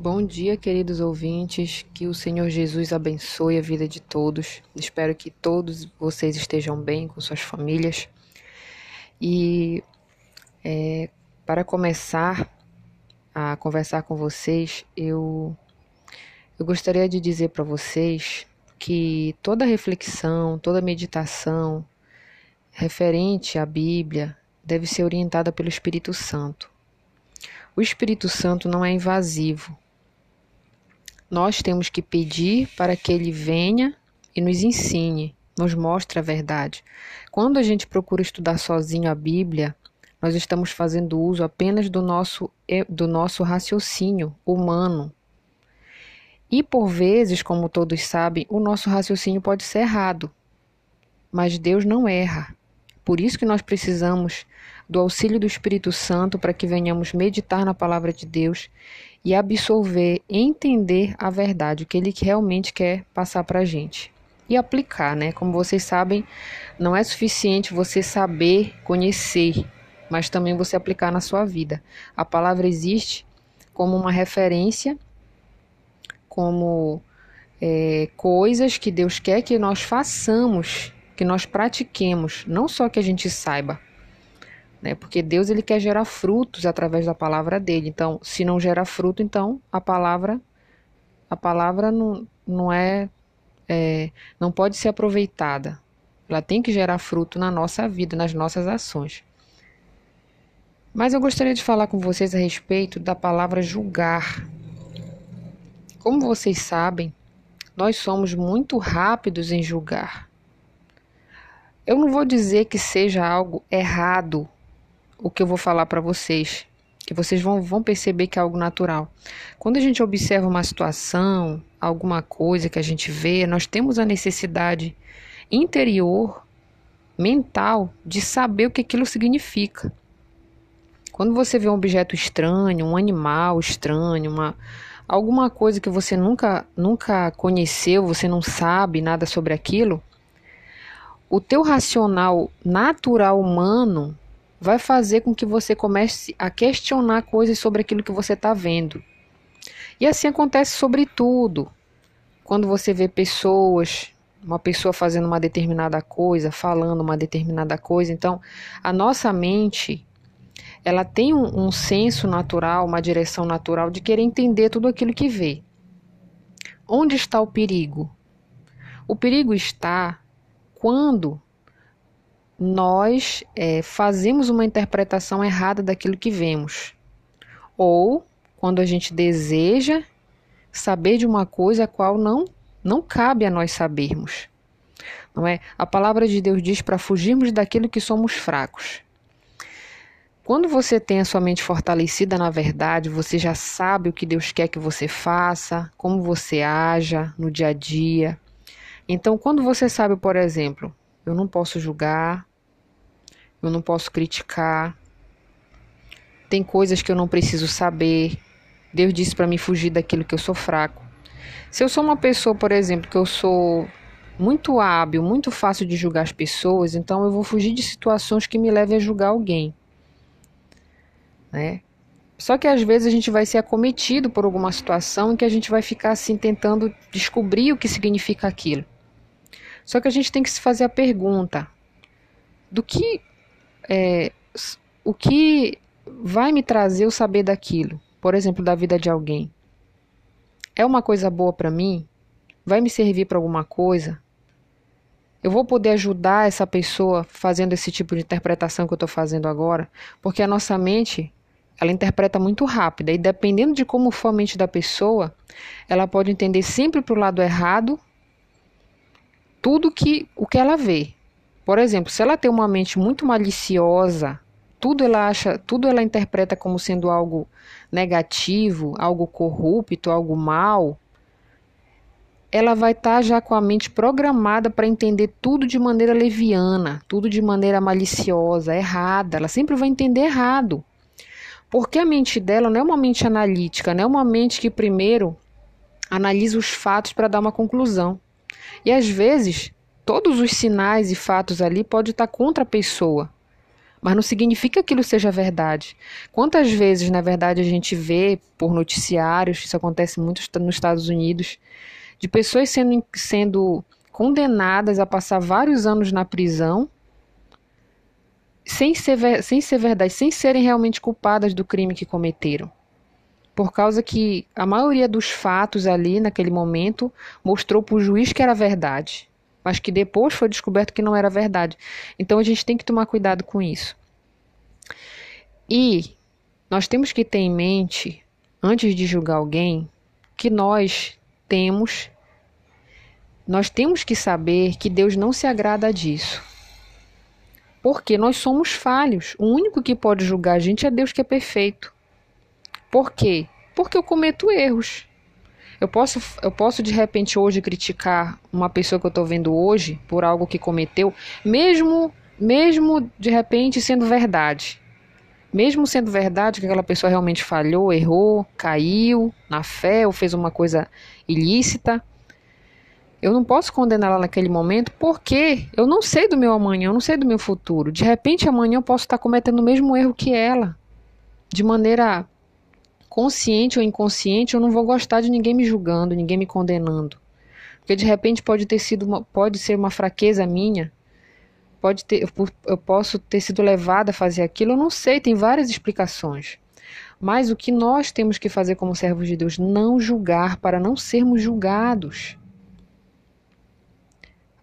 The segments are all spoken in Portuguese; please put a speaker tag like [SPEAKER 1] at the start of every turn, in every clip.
[SPEAKER 1] Bom dia, queridos ouvintes. Que o Senhor Jesus abençoe a vida de todos. Espero que todos vocês estejam bem com suas famílias. E é, para começar a conversar com vocês, eu, eu gostaria de dizer para vocês que toda reflexão, toda meditação referente à Bíblia deve ser orientada pelo Espírito Santo. O Espírito Santo não é invasivo, nós temos que pedir para que ele venha e nos ensine, nos mostre a verdade. Quando a gente procura estudar sozinho a Bíblia, nós estamos fazendo uso apenas do nosso, do nosso raciocínio humano. E por vezes, como todos sabem, o nosso raciocínio pode ser errado. Mas Deus não erra. Por isso que nós precisamos do auxílio do Espírito Santo para que venhamos meditar na palavra de Deus e absorver, entender a verdade, o que ele realmente quer passar para a gente. E aplicar, né? Como vocês sabem, não é suficiente você saber, conhecer, mas também você aplicar na sua vida. A palavra existe como uma referência, como é, coisas que Deus quer que nós façamos, que nós pratiquemos, não só que a gente saiba, né? Porque Deus ele quer gerar frutos através da palavra dele. Então, se não gera fruto, então a palavra a palavra não, não é, é não pode ser aproveitada. Ela tem que gerar fruto na nossa vida, nas nossas ações. Mas eu gostaria de falar com vocês a respeito da palavra julgar. Como vocês sabem, nós somos muito rápidos em julgar. Eu não vou dizer que seja algo errado o que eu vou falar para vocês, que vocês vão, vão perceber que é algo natural. Quando a gente observa uma situação, alguma coisa que a gente vê, nós temos a necessidade interior, mental, de saber o que aquilo significa. Quando você vê um objeto estranho, um animal estranho, uma, alguma coisa que você nunca, nunca conheceu, você não sabe nada sobre aquilo, o teu racional natural humano vai fazer com que você comece a questionar coisas sobre aquilo que você está vendo. E assim acontece sobre tudo. Quando você vê pessoas, uma pessoa fazendo uma determinada coisa, falando uma determinada coisa, então a nossa mente ela tem um, um senso natural, uma direção natural de querer entender tudo aquilo que vê. Onde está o perigo? O perigo está quando nós é, fazemos uma interpretação errada daquilo que vemos. Ou quando a gente deseja saber de uma coisa a qual não, não cabe a nós sabermos. Não é? A palavra de Deus diz para fugirmos daquilo que somos fracos. Quando você tem a sua mente fortalecida na verdade, você já sabe o que Deus quer que você faça, como você haja no dia a dia. Então, quando você sabe, por exemplo, eu não posso julgar, eu não posso criticar. Tem coisas que eu não preciso saber. Deus disse para mim fugir daquilo que eu sou fraco. Se eu sou uma pessoa, por exemplo, que eu sou muito hábil, muito fácil de julgar as pessoas, então eu vou fugir de situações que me levem a julgar alguém. Né? Só que às vezes a gente vai ser acometido por alguma situação em que a gente vai ficar assim tentando descobrir o que significa aquilo. Só que a gente tem que se fazer a pergunta: do que é, o que vai me trazer o saber daquilo, por exemplo, da vida de alguém, é uma coisa boa para mim? Vai me servir para alguma coisa? Eu vou poder ajudar essa pessoa fazendo esse tipo de interpretação que eu estou fazendo agora? Porque a nossa mente, ela interpreta muito rápida e dependendo de como for a mente da pessoa, ela pode entender sempre para o lado errado tudo que o que ela vê. Por exemplo, se ela tem uma mente muito maliciosa, tudo ela acha, tudo ela interpreta como sendo algo negativo, algo corrupto, algo mal, ela vai estar tá já com a mente programada para entender tudo de maneira leviana, tudo de maneira maliciosa, errada. Ela sempre vai entender errado. Porque a mente dela não é uma mente analítica, não é uma mente que primeiro analisa os fatos para dar uma conclusão. E às vezes todos os sinais e fatos ali podem estar contra a pessoa. mas não significa que aquilo seja verdade. Quantas vezes, na verdade, a gente vê por noticiários, isso acontece muito nos Estados Unidos, de pessoas sendo, sendo condenadas a passar vários anos na prisão sem ser, sem ser verdade, sem serem realmente culpadas do crime que cometeram. Por causa que a maioria dos fatos ali, naquele momento, mostrou para o juiz que era verdade, mas que depois foi descoberto que não era verdade. Então a gente tem que tomar cuidado com isso. E nós temos que ter em mente, antes de julgar alguém, que nós temos nós temos que saber que Deus não se agrada disso. Porque nós somos falhos. O único que pode julgar a gente é Deus que é perfeito. Por quê? Porque eu cometo erros. Eu posso, eu posso de repente hoje criticar uma pessoa que eu estou vendo hoje por algo que cometeu, mesmo, mesmo de repente sendo verdade. Mesmo sendo verdade que aquela pessoa realmente falhou, errou, caiu na fé ou fez uma coisa ilícita, eu não posso condená-la naquele momento porque eu não sei do meu amanhã, eu não sei do meu futuro. De repente, amanhã eu posso estar cometendo o mesmo erro que ela. De maneira consciente ou inconsciente, eu não vou gostar de ninguém me julgando, ninguém me condenando. Porque de repente pode ter sido uma, pode ser uma fraqueza minha. Pode ter eu, posso ter sido levada a fazer aquilo, eu não sei, tem várias explicações. Mas o que nós temos que fazer como servos de Deus? Não julgar para não sermos julgados.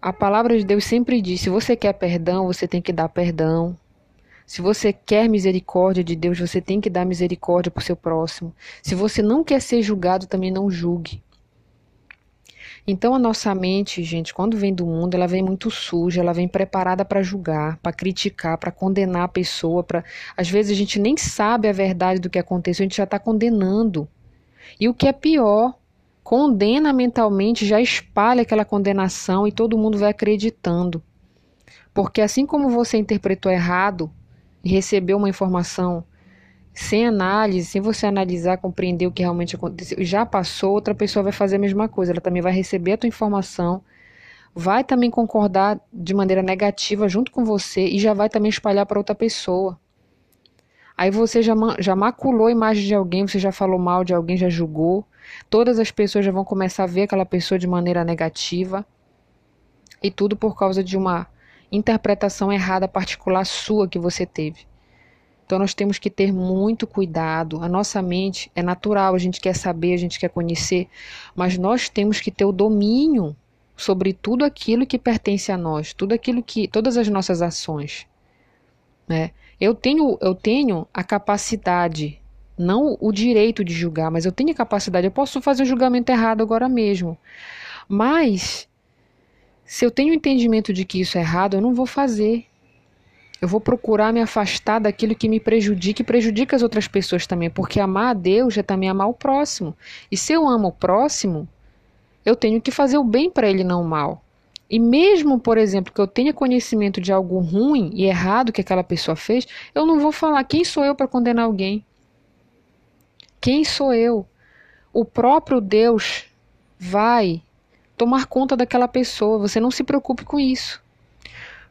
[SPEAKER 1] A palavra de Deus sempre diz: se você quer perdão, você tem que dar perdão. Se você quer misericórdia de Deus, você tem que dar misericórdia para o seu próximo. Se você não quer ser julgado, também não julgue. Então a nossa mente, gente, quando vem do mundo, ela vem muito suja, ela vem preparada para julgar, para criticar, para condenar a pessoa, para às vezes a gente nem sabe a verdade do que aconteceu, a gente já está condenando. E o que é pior, condena mentalmente, já espalha aquela condenação e todo mundo vai acreditando. Porque assim como você interpretou errado e recebeu uma informação sem análise, sem você analisar, compreender o que realmente aconteceu, já passou, outra pessoa vai fazer a mesma coisa, ela também vai receber a tua informação, vai também concordar de maneira negativa junto com você e já vai também espalhar para outra pessoa. Aí você já, já maculou a imagem de alguém, você já falou mal de alguém, já julgou. Todas as pessoas já vão começar a ver aquela pessoa de maneira negativa. E tudo por causa de uma interpretação errada particular sua que você teve. Então nós temos que ter muito cuidado. A nossa mente é natural, a gente quer saber, a gente quer conhecer, mas nós temos que ter o domínio sobre tudo aquilo que pertence a nós, tudo aquilo que, todas as nossas ações, né? Eu tenho, eu tenho a capacidade, não o direito de julgar, mas eu tenho a capacidade. Eu posso fazer um julgamento errado agora mesmo. Mas, se eu tenho entendimento de que isso é errado, eu não vou fazer. Eu vou procurar me afastar daquilo que me prejudica e prejudica as outras pessoas também, porque amar a Deus é também amar o próximo. E se eu amo o próximo, eu tenho que fazer o bem para ele, não o mal. E mesmo, por exemplo, que eu tenha conhecimento de algo ruim e errado que aquela pessoa fez, eu não vou falar quem sou eu para condenar alguém. Quem sou eu? O próprio Deus vai tomar conta daquela pessoa. Você não se preocupe com isso.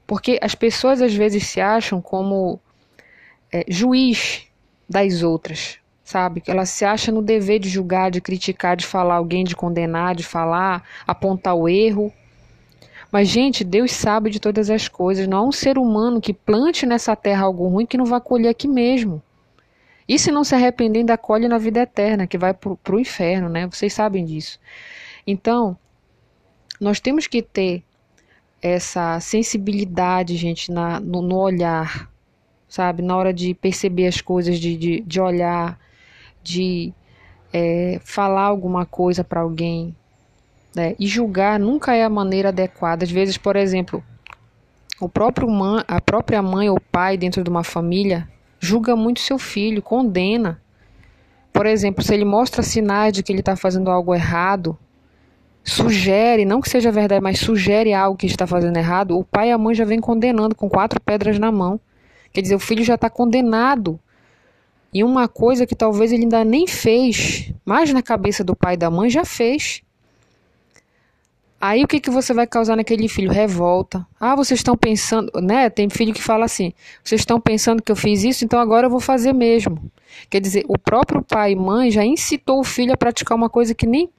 [SPEAKER 1] Porque as pessoas às vezes se acham como é, juiz das outras, sabe? Ela se acha no dever de julgar, de criticar, de falar alguém, de condenar, de falar, apontar o erro. Mas, gente, Deus sabe de todas as coisas. Não há um ser humano que plante nessa terra algo ruim que não vai colher aqui mesmo. E se não se arrepender, ainda colhe na vida eterna, que vai para o inferno, né? Vocês sabem disso. Então, nós temos que ter essa sensibilidade, gente, na, no, no olhar, sabe? Na hora de perceber as coisas, de, de, de olhar, de é, falar alguma coisa para alguém, né? E julgar nunca é a maneira adequada. Às vezes, por exemplo, o próprio mãe, a própria mãe ou pai dentro de uma família julga muito seu filho, condena. Por exemplo, se ele mostra sinais de que ele está fazendo algo errado, sugere, não que seja verdade, mas sugere algo que está fazendo errado, o pai e a mãe já vem condenando com quatro pedras na mão. Quer dizer, o filho já está condenado em uma coisa que talvez ele ainda nem fez, mas na cabeça do pai e da mãe já fez. Aí o que, que você vai causar naquele filho? Revolta. Ah, vocês estão pensando, né? Tem filho que fala assim: vocês estão pensando que eu fiz isso, então agora eu vou fazer mesmo. Quer dizer, o próprio pai e mãe já incitou o filho a praticar uma coisa que nem,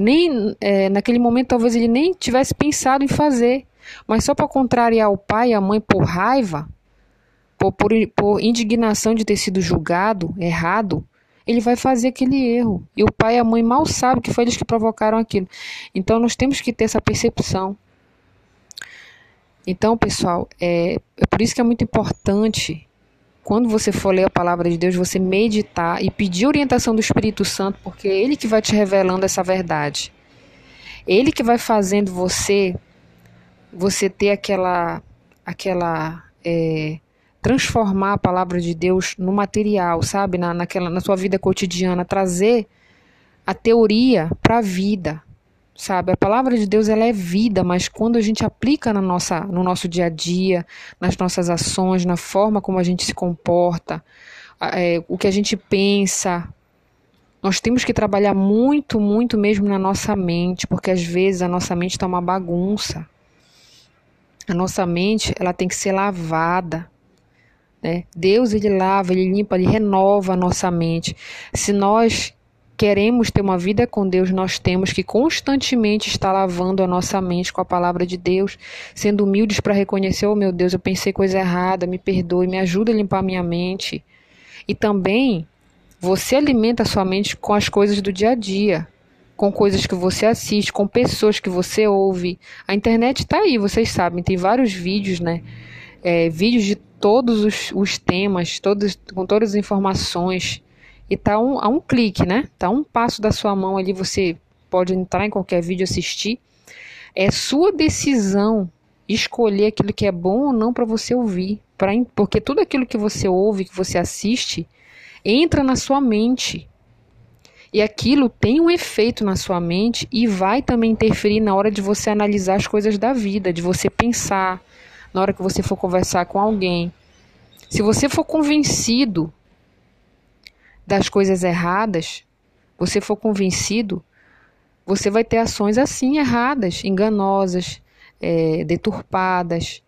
[SPEAKER 1] nem é, naquele momento talvez ele nem tivesse pensado em fazer. Mas só para contrariar o pai e a mãe por raiva, por, por, por indignação de ter sido julgado errado, ele vai fazer aquele erro. E o pai e a mãe mal sabem que foi eles que provocaram aquilo. Então nós temos que ter essa percepção. Então, pessoal, é, é por isso que é muito importante, quando você for ler a palavra de Deus, você meditar e pedir orientação do Espírito Santo, porque é ele que vai te revelando essa verdade. Ele que vai fazendo você você ter aquela aquela é, transformar a palavra de Deus no material, sabe? Na, naquela, na sua vida cotidiana, trazer a teoria para a vida, sabe? A palavra de Deus ela é vida, mas quando a gente aplica na nossa, no nosso dia a dia, nas nossas ações, na forma como a gente se comporta, é, o que a gente pensa, nós temos que trabalhar muito, muito mesmo na nossa mente, porque às vezes a nossa mente está uma bagunça. A nossa mente ela tem que ser lavada. Né? Deus ele lava, ele limpa, ele renova a nossa mente. Se nós queremos ter uma vida com Deus, nós temos que constantemente estar lavando a nossa mente com a palavra de Deus, sendo humildes para reconhecer, oh meu Deus, eu pensei coisa errada, me perdoe, me ajuda a limpar minha mente. E também você alimenta a sua mente com as coisas do dia a dia, com coisas que você assiste, com pessoas que você ouve. A internet está aí, vocês sabem, tem vários vídeos, né? É, vídeos de todos os, os temas, todos, com todas as informações. E tá um, a um clique, né? Tá um passo da sua mão ali, você pode entrar em qualquer vídeo assistir. É sua decisão escolher aquilo que é bom ou não para você ouvir, pra, porque tudo aquilo que você ouve, que você assiste, entra na sua mente. E aquilo tem um efeito na sua mente e vai também interferir na hora de você analisar as coisas da vida, de você pensar, na hora que você for conversar com alguém. Se você for convencido das coisas erradas, você for convencido, você vai ter ações assim erradas, enganosas, é, deturpadas.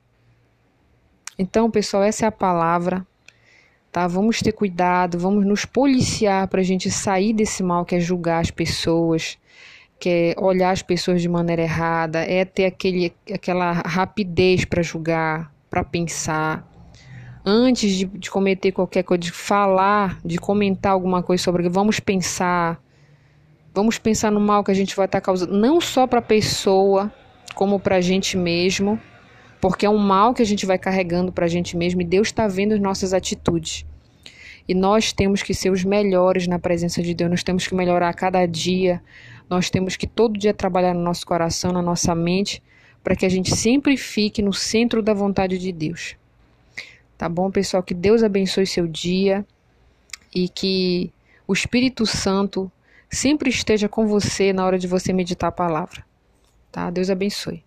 [SPEAKER 1] Então, pessoal, essa é a palavra. Tá? Vamos ter cuidado, vamos nos policiar para a gente sair desse mal que é julgar as pessoas, que é olhar as pessoas de maneira errada, é ter aquele, aquela rapidez para julgar, para pensar. Antes de, de, cometer qualquer coisa, de falar, de comentar alguma coisa sobre vamos pensar. Vamos pensar no mal que a gente vai estar causando, não só para a pessoa, como para a gente mesmo, porque é um mal que a gente vai carregando para a gente mesmo e Deus está vendo as nossas atitudes. E nós temos que ser os melhores na presença de Deus, nós temos que melhorar a cada dia, nós temos que todo dia trabalhar no nosso coração, na nossa mente, para que a gente sempre fique no centro da vontade de Deus. Tá bom, pessoal? Que Deus abençoe seu dia e que o Espírito Santo sempre esteja com você na hora de você meditar a palavra. Tá? Deus abençoe.